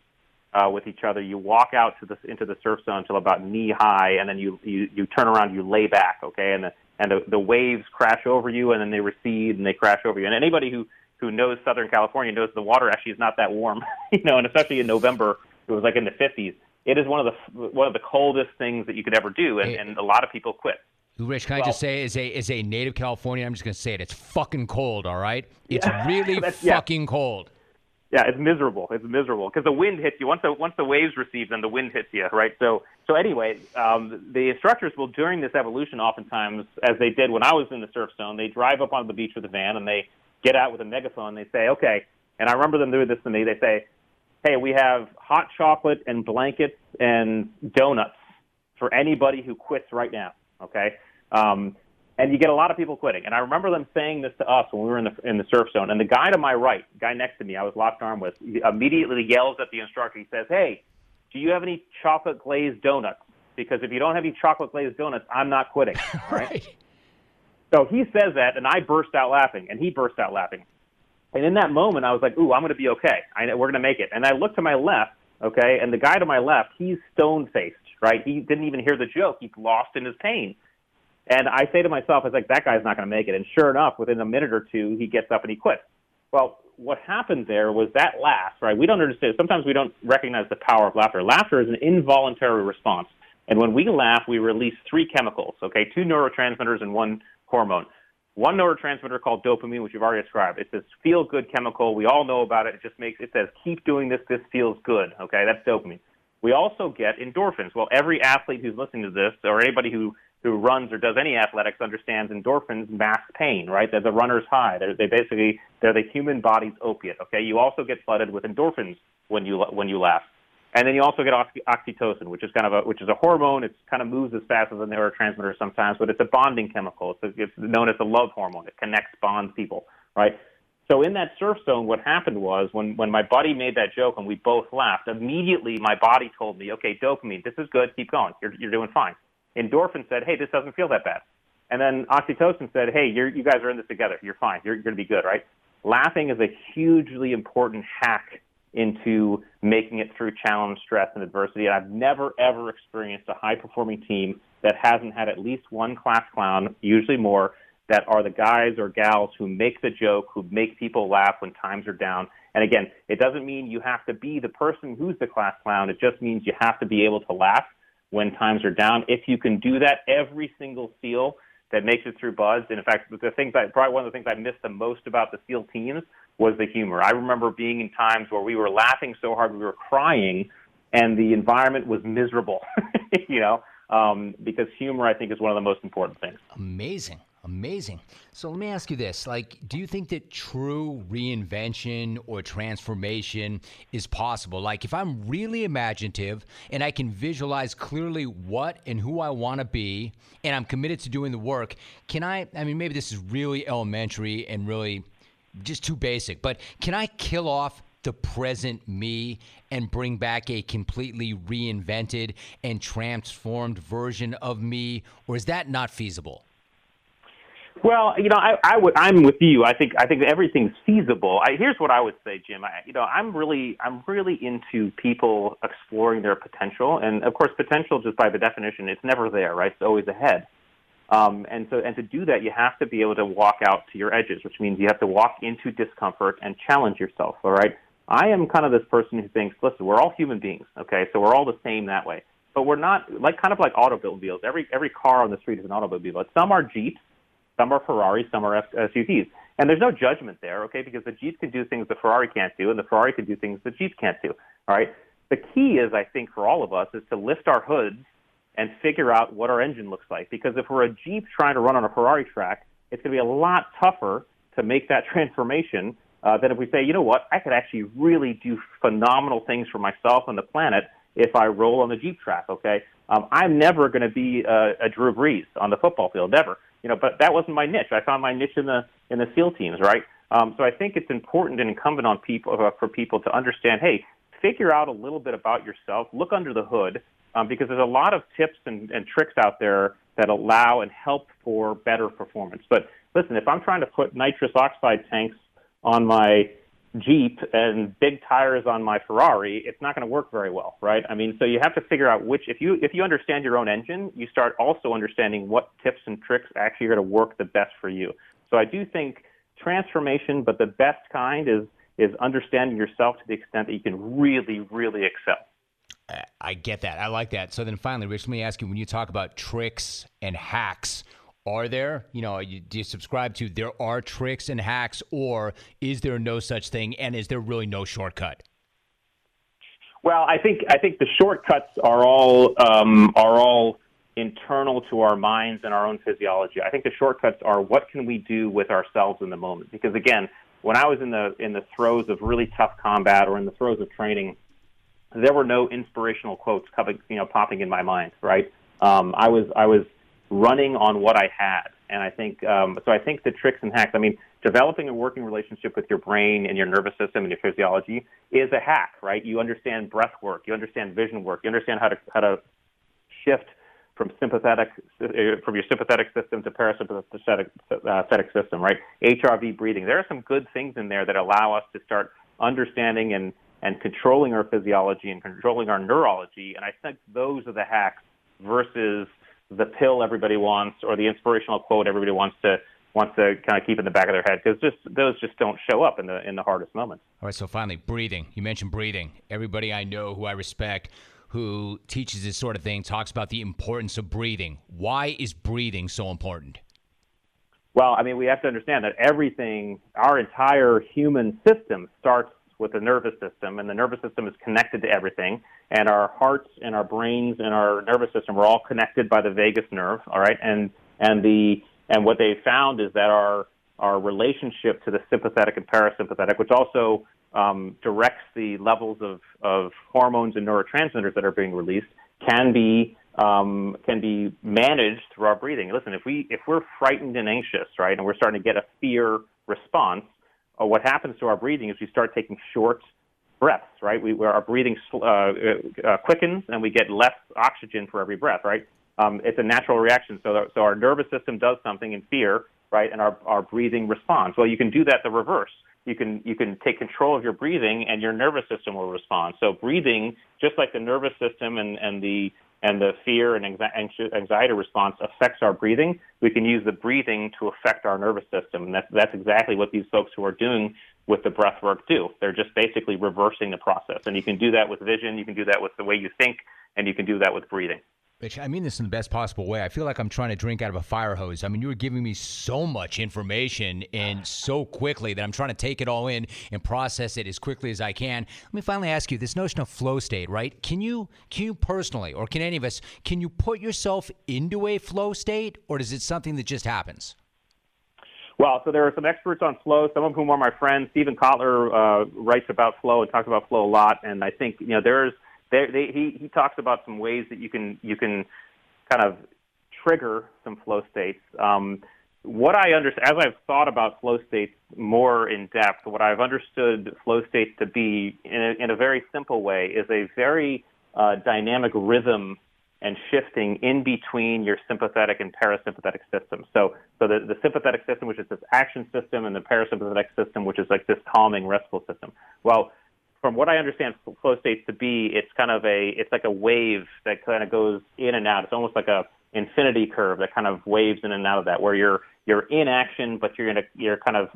S2: uh, with each other. You walk out to the into the surf zone until about knee high, and then you you, you turn around, you lay back, okay, and the and the, the waves crash over you, and then they recede and they crash over you. And anybody who who knows Southern California knows the water actually is not that warm, you know, and especially in November, it was like in the 50s. It is one of the one of the coldest things that you could ever do, and, and a lot of people quit.
S1: Rich, can well, I just say, as a as a native Californian, I'm just going to say it. It's fucking cold. All right, it's yeah, really fucking yeah. cold.
S2: Yeah, it's miserable. It's miserable because the wind hits you once the once the waves receive, then the wind hits you, right? So so anyway, um, the instructors will during this evolution, oftentimes as they did when I was in the surf zone, they drive up on the beach with a van and they get out with a megaphone. And they say, okay, and I remember them doing this to me. They say, hey, we have hot chocolate and blankets and donuts for anybody who quits right now. Okay. Um, and you get a lot of people quitting. And I remember them saying this to us when we were in the in the surf zone. And the guy to my right, guy next to me, I was locked arm with, immediately yells at the instructor. He says, "Hey, do you have any chocolate glazed donuts? Because if you don't have any chocolate glazed donuts, I'm not quitting." right. right. So he says that, and I burst out laughing, and he burst out laughing. And in that moment, I was like, "Ooh, I'm going to be okay. I, we're going to make it." And I looked to my left, okay, and the guy to my left, he's stone faced, right? He didn't even hear the joke. He's lost in his pain. And I say to myself, I was like, that guy's not going to make it. And sure enough, within a minute or two, he gets up and he quits. Well, what happened there was that laugh, right? We don't understand. Sometimes we don't recognize the power of laughter. Laughter is an involuntary response. And when we laugh, we release three chemicals, okay? Two neurotransmitters and one hormone. One neurotransmitter called dopamine, which you've already described. It's this feel good chemical. We all know about it. It just makes, it says, keep doing this. This feels good, okay? That's dopamine. We also get endorphins. Well, every athlete who's listening to this, or anybody who who runs or does any athletics understands endorphins mask pain, right? They're the runner's high. They're, they basically they're the human body's opiate. Okay, you also get flooded with endorphins when you when you laugh, and then you also get oxytocin, which is kind of a which is a hormone. It kind of moves as fast as a neurotransmitter sometimes, but it's a bonding chemical. It's, it's known as a love hormone. It connects, bonds people, right? So in that surf zone, what happened was when, when my buddy made that joke and we both laughed, immediately my body told me, okay, dopamine, this is good, keep going, you're, you're doing fine. Endorphin said, hey, this doesn't feel that bad. And then oxytocin said, hey, you guys are in this together. You're fine. You're, you're going to be good, right? Laughing is a hugely important hack into making it through challenge, stress, and adversity. And I've never, ever experienced a high performing team that hasn't had at least one class clown, usually more, that are the guys or gals who make the joke, who make people laugh when times are down. And again, it doesn't mean you have to be the person who's the class clown. It just means you have to be able to laugh when times are down. If you can do that, every single SEAL that makes it through BUD/S, and in fact, the things I, probably one of the things I missed the most about the SEAL teams was the humor. I remember being in times where we were laughing so hard we were crying, and the environment was miserable, you know, um, because humor, I think, is one of the most important things.
S1: Amazing. Amazing. So let me ask you this: like, do you think that true reinvention or transformation is possible? Like, if I'm really imaginative and I can visualize clearly what and who I want to be, and I'm committed to doing the work, can I? I mean, maybe this is really elementary and really just too basic, but can I kill off the present me and bring back a completely reinvented and transformed version of me, or is that not feasible?
S2: Well, you know, I, I would, I'm with you. I think, I think everything's feasible. I, here's what I would say, Jim. I, you know, I'm really, I'm really into people exploring their potential, and of course, potential, just by the definition, it's never there, right? It's always ahead. Um, and so, and to do that, you have to be able to walk out to your edges, which means you have to walk into discomfort and challenge yourself. All right. I am kind of this person who thinks, listen, we're all human beings, okay? So we're all the same that way. But we're not like kind of like automobiles. Every every car on the street is an automobile. But some are Jeeps, some are Ferraris, some are SUVs. And there's no judgment there, okay, because the Jeep can do things the Ferrari can't do, and the Ferrari can do things the Jeep can't do. All right. The key is, I think, for all of us, is to lift our hoods and figure out what our engine looks like. Because if we're a Jeep trying to run on a Ferrari track, it's going to be a lot tougher to make that transformation uh, than if we say, you know what, I could actually really do phenomenal things for myself and the planet if I roll on the Jeep track. Okay, um, I'm never going to be a, a Drew Brees on the football field, never. You know, but that wasn't my niche. I found my niche in the in the SEAL teams, right? Um, so I think it's important and incumbent on people uh, for people to understand, hey, figure out a little bit about yourself, look under the hood, um, because there's a lot of tips and, and tricks out there that allow and help for better performance. But listen, if I'm trying to put nitrous oxide tanks on my Jeep and big tires on my Ferrari, it's not going to work very well, right? I mean, so you have to figure out which if you if you understand your own engine, you start also understanding what tips and tricks actually are going to work the best for you. So I do think transformation, but the best kind is is understanding yourself to the extent that you can really, really excel.
S1: I get that. I like that. So then finally, Rich, let me ask you when you talk about tricks and hacks, are there, you know, you, do you subscribe to there are tricks and hacks, or is there no such thing, and is there really no shortcut?
S2: Well, I think I think the shortcuts are all um, are all internal to our minds and our own physiology. I think the shortcuts are what can we do with ourselves in the moment. Because again, when I was in the in the throes of really tough combat or in the throes of training, there were no inspirational quotes coming, you know, popping in my mind. Right? Um, I was I was running on what I had, and I think um, so. I think the tricks and hacks. I mean, developing a working relationship with your brain and your nervous system and your physiology is a hack. Right? You understand breath work. You understand vision work. You understand how to how to shift from sympathetic uh, from your sympathetic system to parasympathetic uh, system, right? HRV breathing. There are some good things in there that allow us to start understanding and and controlling our physiology and controlling our neurology. And I think those are the hacks versus the pill everybody wants or the inspirational quote everybody wants to wants to kind of keep in the back of their head because just those just don't show up in the in the hardest moments.
S1: All right, so finally, breathing. You mentioned breathing. Everybody I know who I respect who teaches this sort of thing talks about the importance of breathing. Why is breathing so important?
S2: Well, I mean, we have to understand that everything, our entire human system starts with the nervous system, and the nervous system is connected to everything. And our hearts and our brains and our nervous system are all connected by the vagus nerve. All right, and and the and what they found is that our our relationship to the sympathetic and parasympathetic, which also um, directs the levels of, of hormones and neurotransmitters that are being released can be um, can be managed through our breathing. Listen, if we if we're frightened and anxious, right, and we're starting to get a fear response, what happens to our breathing is we start taking short breaths, right? We our breathing uh, uh, quickens and we get less oxygen for every breath, right? Um, it's a natural reaction. So so our nervous system does something in fear, right, and our our breathing responds. Well, you can do that the reverse you can you can take control of your breathing and your nervous system will respond. So breathing, just like the nervous system and, and the and the fear and anxiety response affects our breathing, we can use the breathing to affect our nervous system. And that's, that's exactly what these folks who are doing with the breath work do. They're just basically reversing the process. And you can do that with vision, you can do that with the way you think, and you can do that with breathing.
S1: Rich, I mean this in the best possible way. I feel like I'm trying to drink out of a fire hose. I mean, you were giving me so much information and so quickly that I'm trying to take it all in and process it as quickly as I can. Let me finally ask you this notion of flow state, right? Can you can you personally or can any of us can you put yourself into a flow state or is it something that just happens?
S2: Well, so there are some experts on flow, some of whom are my friends. Steven Kotler uh, writes about flow and talks about flow a lot, and I think you know there's – they, they, he, he talks about some ways that you can you can kind of trigger some flow states. Um, what I understand, as I've thought about flow states more in depth, what I've understood flow states to be in a, in a very simple way is a very uh, dynamic rhythm and shifting in between your sympathetic and parasympathetic systems. So, so the, the sympathetic system, which is this action system, and the parasympathetic system, which is like this calming, restful system. Well, from what I understand flow states to be, it's kind of a it's like a wave that kind of goes in and out. It's almost like a infinity curve that kind of waves in and out of that, where you're you're in action, but you're in a you're kind of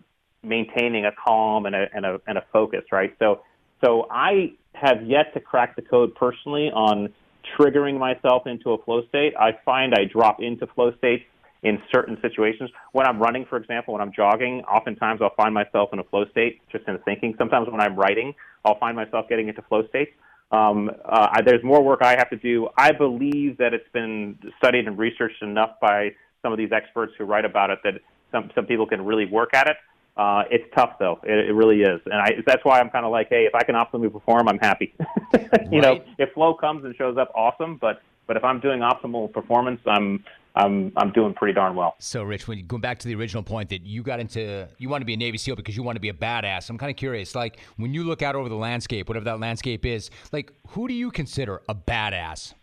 S2: maintaining a calm and a and a and a focus, right? So so I have yet to crack the code personally on triggering myself into a flow state. I find I drop into flow states in certain situations. When I'm running, for example, when I'm jogging, oftentimes I'll find myself in a flow state just in thinking. Sometimes when I'm writing, I'll find myself getting into flow states. Um, uh, I, there's more work I have to do. I believe that it's been studied and researched enough by some of these experts who write about it that some, some people can really work at it. Uh, it's tough though. It, it really is, and I, that's why I'm kind of like, hey, if I can optimally perform, I'm happy. you
S1: right.
S2: know, if flow comes and shows up, awesome. But but if I'm doing optimal performance, I'm I'm I'm doing pretty darn well.
S1: So, Rich, when you go back to the original point that you got into, you want to be a Navy SEAL because you want to be a badass. I'm kind of curious, like when you look out over the landscape, whatever that landscape is, like who do you consider a badass?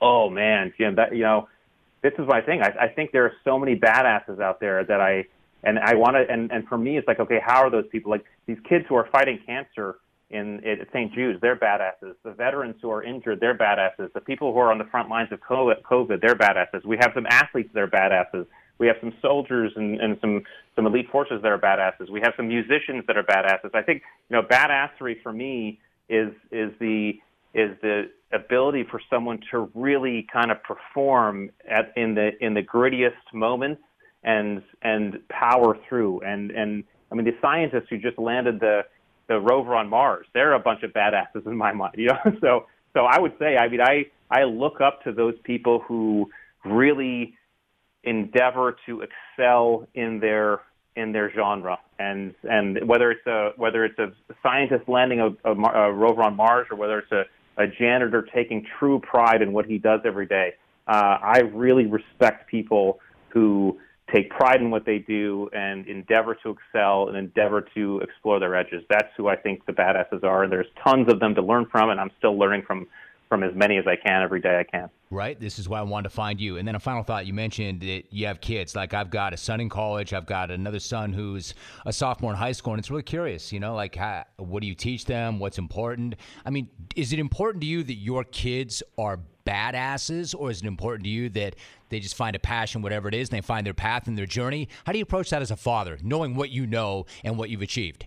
S2: Oh man, Jim, that you know, this is my thing. I, I think there are so many badasses out there that I and I want to and and for me, it's like, okay, how are those people? Like these kids who are fighting cancer in at St. Jude's, they're badasses. The veterans who are injured, they're badasses. The people who are on the front lines of COVID, they're badasses. We have some athletes that are badasses. We have some soldiers and, and some some elite forces that are badasses. We have some musicians that are badasses. I think you know badassery for me is is the is the ability for someone to really kind of perform at in the in the grittiest moments and and power through and and I mean the scientists who just landed the the rover on Mars. They're a bunch of badasses in my mind, you know. So so I would say, I mean, I I look up to those people who really endeavor to excel in their in their genre, and and whether it's a whether it's a scientist landing a, a, a rover on Mars or whether it's a, a janitor taking true pride in what he does every day. Uh, I really respect people who take pride in what they do and endeavor to excel and endeavor to explore their edges. That's who I think the badasses are. And there's tons of them to learn from, and I'm still learning from from as many as I can every day I can.
S1: Right. This is why I wanted to find you. And then a final thought. You mentioned that you have kids. Like I've got a son in college. I've got another son who's a sophomore in high school, and it's really curious. You know, like how, what do you teach them? What's important? I mean, is it important to you that your kids are badasses, or is it important to you that they just find a passion, whatever it is, and they find their path and their journey? How do you approach that as a father, knowing what you know and what you've achieved?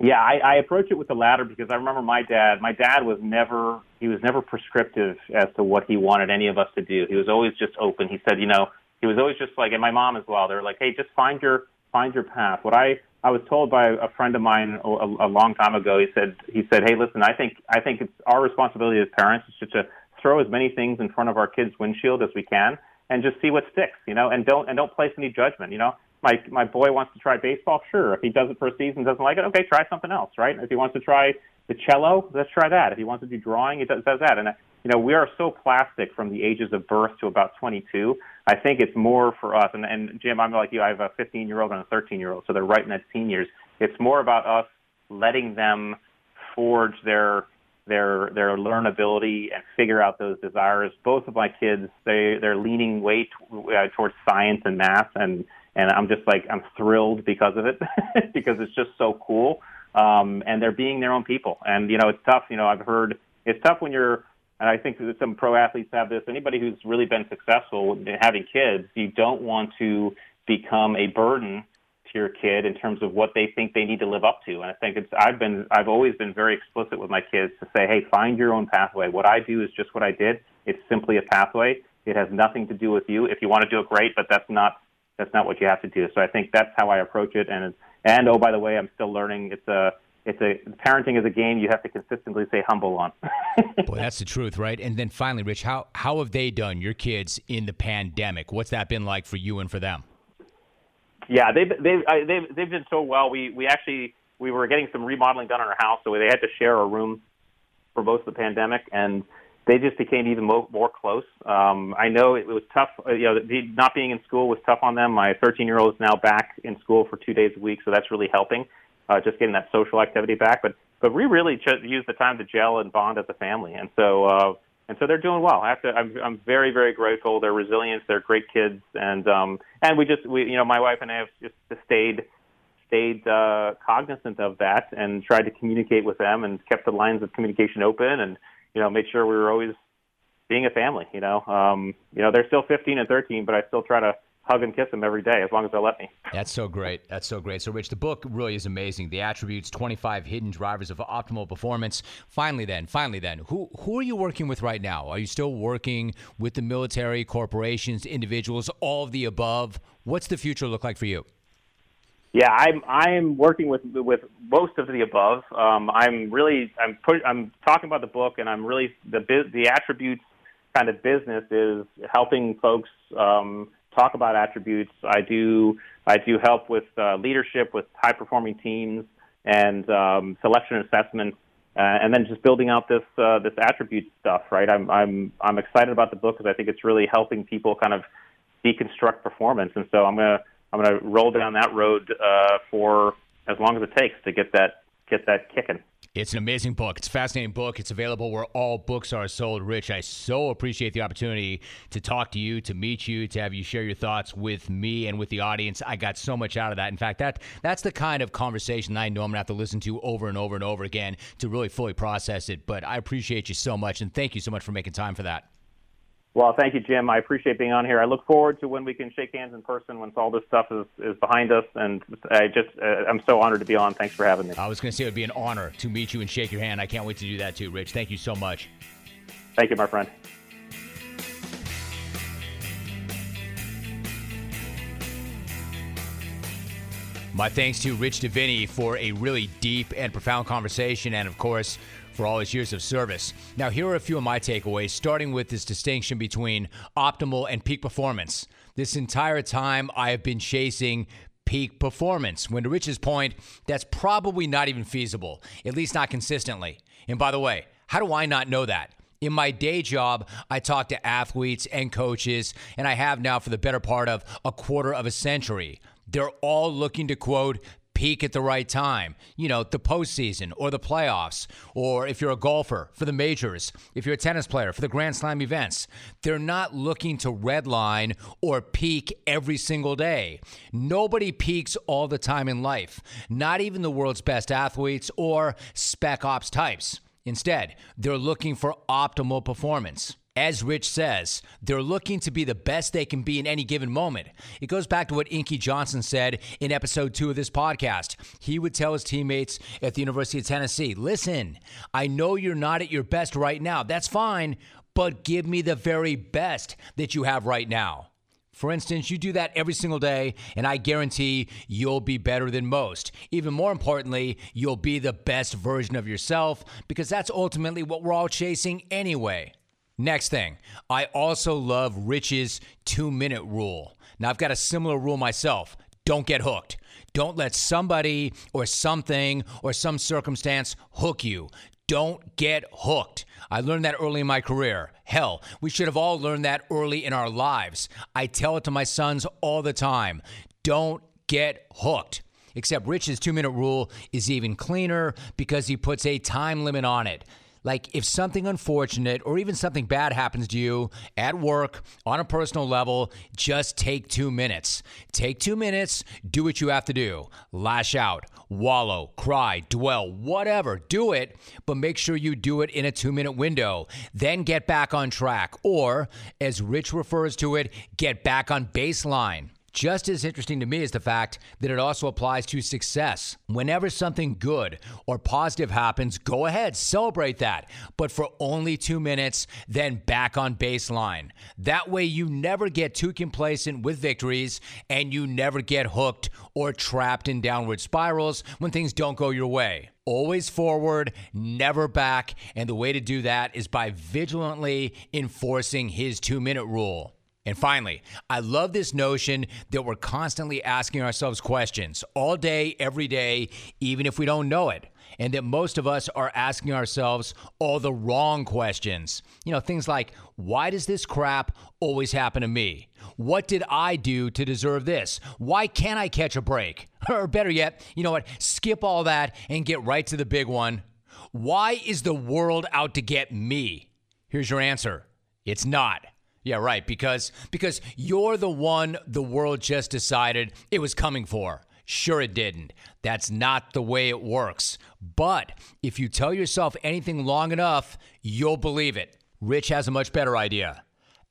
S2: Yeah, I, I approach it with the latter because I remember my dad. My dad was never he was never prescriptive as to what he wanted any of us to do. He was always just open. He said, you know, he was always just like, and my mom as well. They're like, hey, just find your find your path. What I I was told by a friend of mine a, a long time ago. He said he said, hey, listen, I think I think it's our responsibility as parents is just to throw as many things in front of our kids' windshield as we can and just see what sticks, you know, and don't and don't place any judgment, you know. My my boy wants to try baseball, sure. If he does it for a season, doesn't like it, okay, try something else, right? If he wants to try the cello, let's try that. If he wants to do drawing, he does, does that. And you know, we are so plastic from the ages of birth to about 22. I think it's more for us. And, and Jim, I'm like you. I have a 15 year old and a 13 year old, so they're right in that teen years. It's more about us letting them forge their their their learnability and figure out those desires. Both of my kids, they they're leaning way t- uh, towards science and math, and and I'm just like I'm thrilled because of it because it's just so cool. Um, and they're being their own people, and you know it's tough. You know I've heard it's tough when you're. And I think that some pro athletes have this. Anybody who's really been successful in having kids, you don't want to become a burden your kid in terms of what they think they need to live up to. And I think it's I've been I've always been very explicit with my kids to say, hey, find your own pathway. What I do is just what I did. It's simply a pathway. It has nothing to do with you. If you want to do it, great, but that's not that's not what you have to do. So I think that's how I approach it. And and oh, by the way, I'm still learning. It's a it's a parenting is a game you have to consistently stay humble on.
S1: Boy, that's the truth, right? And then finally, Rich, how how have they done your kids in the pandemic? What's that been like for you and for them?
S2: Yeah, they've they've they've they've done so well. We we actually we were getting some remodeling done on our house, so they had to share a room for most of the pandemic, and they just became even more, more close. Um, I know it was tough. Uh, you know, the, not being in school was tough on them. My 13 year old is now back in school for two days a week, so that's really helping. Uh, just getting that social activity back, but but we really ch- use the time to gel and bond as a family, and so uh, and so they're doing well. I have to. I'm, I'm very, very grateful. They're resilient. They're great kids, and um, and we just, we, you know, my wife and I have just stayed, stayed uh, cognizant of that, and tried to communicate with them, and kept the lines of communication open, and you know, made sure we were always being a family. You know, um, you know, they're still 15 and 13, but I still try to hug and kiss them every day as long as they'll let me.
S1: That's so great. That's so great. So, Rich, the book really is amazing. The attributes, 25 hidden drivers of optimal performance. Finally, then, finally, then, who who are you working with right now? Are you still working with the military, corporations, individuals, all of the above? What's the future look like for you?
S2: Yeah, I'm I'm working with with most of the above. Um, I'm really I'm put, I'm talking about the book, and I'm really the the attributes kind of business is helping folks. Um, talk about attributes. I do I do help with uh, leadership with high performing teams and um, selection assessments, uh, and then just building out this uh, this attribute stuff. Right, I'm I'm I'm excited about the book because I think it's really helping people kind of deconstruct performance, and so I'm gonna I'm gonna roll down that road uh, for as long as it takes to get that get that kicking.
S1: It's an amazing book. It's a fascinating book. It's available where all books are sold. Rich, I so appreciate the opportunity to talk to you, to meet you, to have you share your thoughts with me and with the audience. I got so much out of that. In fact, that that's the kind of conversation I know I'm to have to listen to over and over and over again to really fully process it. But I appreciate you so much, and thank you so much for making time for that.
S2: Well, thank you, Jim. I appreciate being on here. I look forward to when we can shake hands in person once all this stuff is, is behind us. And I just, uh, I'm so honored to be on. Thanks for having me.
S1: I was going to say it would be an honor to meet you and shake your hand. I can't wait to do that too, Rich. Thank you so much.
S2: Thank you, my friend.
S1: My thanks to Rich Diviney for a really deep and profound conversation, and of course, for all his years of service. Now, here are a few of my takeaways, starting with this distinction between optimal and peak performance. This entire time, I have been chasing peak performance. When to Rich's point, that's probably not even feasible, at least not consistently. And by the way, how do I not know that? In my day job, I talk to athletes and coaches, and I have now for the better part of a quarter of a century. They're all looking to quote peak at the right time. You know, the postseason or the playoffs, or if you're a golfer for the majors, if you're a tennis player for the Grand Slam events. They're not looking to redline or peak every single day. Nobody peaks all the time in life, not even the world's best athletes or spec ops types. Instead, they're looking for optimal performance. As Rich says, they're looking to be the best they can be in any given moment. It goes back to what Inky Johnson said in episode two of this podcast. He would tell his teammates at the University of Tennessee listen, I know you're not at your best right now. That's fine, but give me the very best that you have right now. For instance, you do that every single day, and I guarantee you'll be better than most. Even more importantly, you'll be the best version of yourself because that's ultimately what we're all chasing anyway. Next thing, I also love Rich's two minute rule. Now, I've got a similar rule myself don't get hooked. Don't let somebody or something or some circumstance hook you. Don't get hooked. I learned that early in my career. Hell, we should have all learned that early in our lives. I tell it to my sons all the time. Don't get hooked. Except Rich's two minute rule is even cleaner because he puts a time limit on it. Like if something unfortunate or even something bad happens to you at work on a personal level, just take two minutes. Take two minutes, do what you have to do. Lash out, wallow, cry, dwell, whatever. Do it, but make sure you do it in a two minute window. Then get back on track. Or, as Rich refers to it, get back on baseline. Just as interesting to me is the fact that it also applies to success. Whenever something good or positive happens, go ahead, celebrate that, but for only two minutes, then back on baseline. That way, you never get too complacent with victories and you never get hooked or trapped in downward spirals when things don't go your way. Always forward, never back, and the way to do that is by vigilantly enforcing his two minute rule. And finally, I love this notion that we're constantly asking ourselves questions all day, every day, even if we don't know it. And that most of us are asking ourselves all the wrong questions. You know, things like, why does this crap always happen to me? What did I do to deserve this? Why can't I catch a break? Or better yet, you know what? Skip all that and get right to the big one. Why is the world out to get me? Here's your answer it's not. Yeah, right. Because because you're the one the world just decided it was coming for. Sure, it didn't. That's not the way it works. But if you tell yourself anything long enough, you'll believe it. Rich has a much better idea.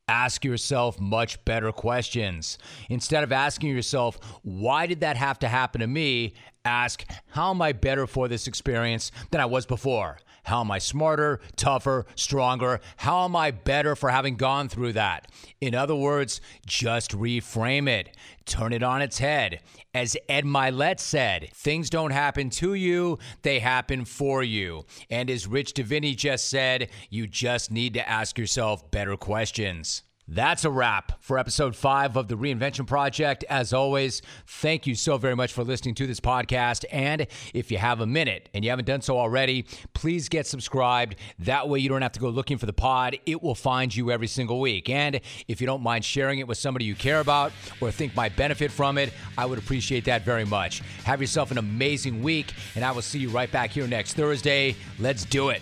S1: Ask yourself much better questions. Instead of asking yourself, why did that have to happen to me? Ask, how am I better for this experience than I was before? How am I smarter, tougher, stronger? How am I better for having gone through that? In other words, just reframe it. Turn it on its head. As Ed Mylett said, things don't happen to you, they happen for you. And as Rich Diviney just said, you just need to ask yourself better questions. That's a wrap for episode five of the Reinvention Project. As always, thank you so very much for listening to this podcast. And if you have a minute and you haven't done so already, please get subscribed. That way, you don't have to go looking for the pod. It will find you every single week. And if you don't mind sharing it with somebody you care about or think might benefit from it, I would appreciate that very much. Have yourself an amazing week, and I will see you right back here next Thursday. Let's do it.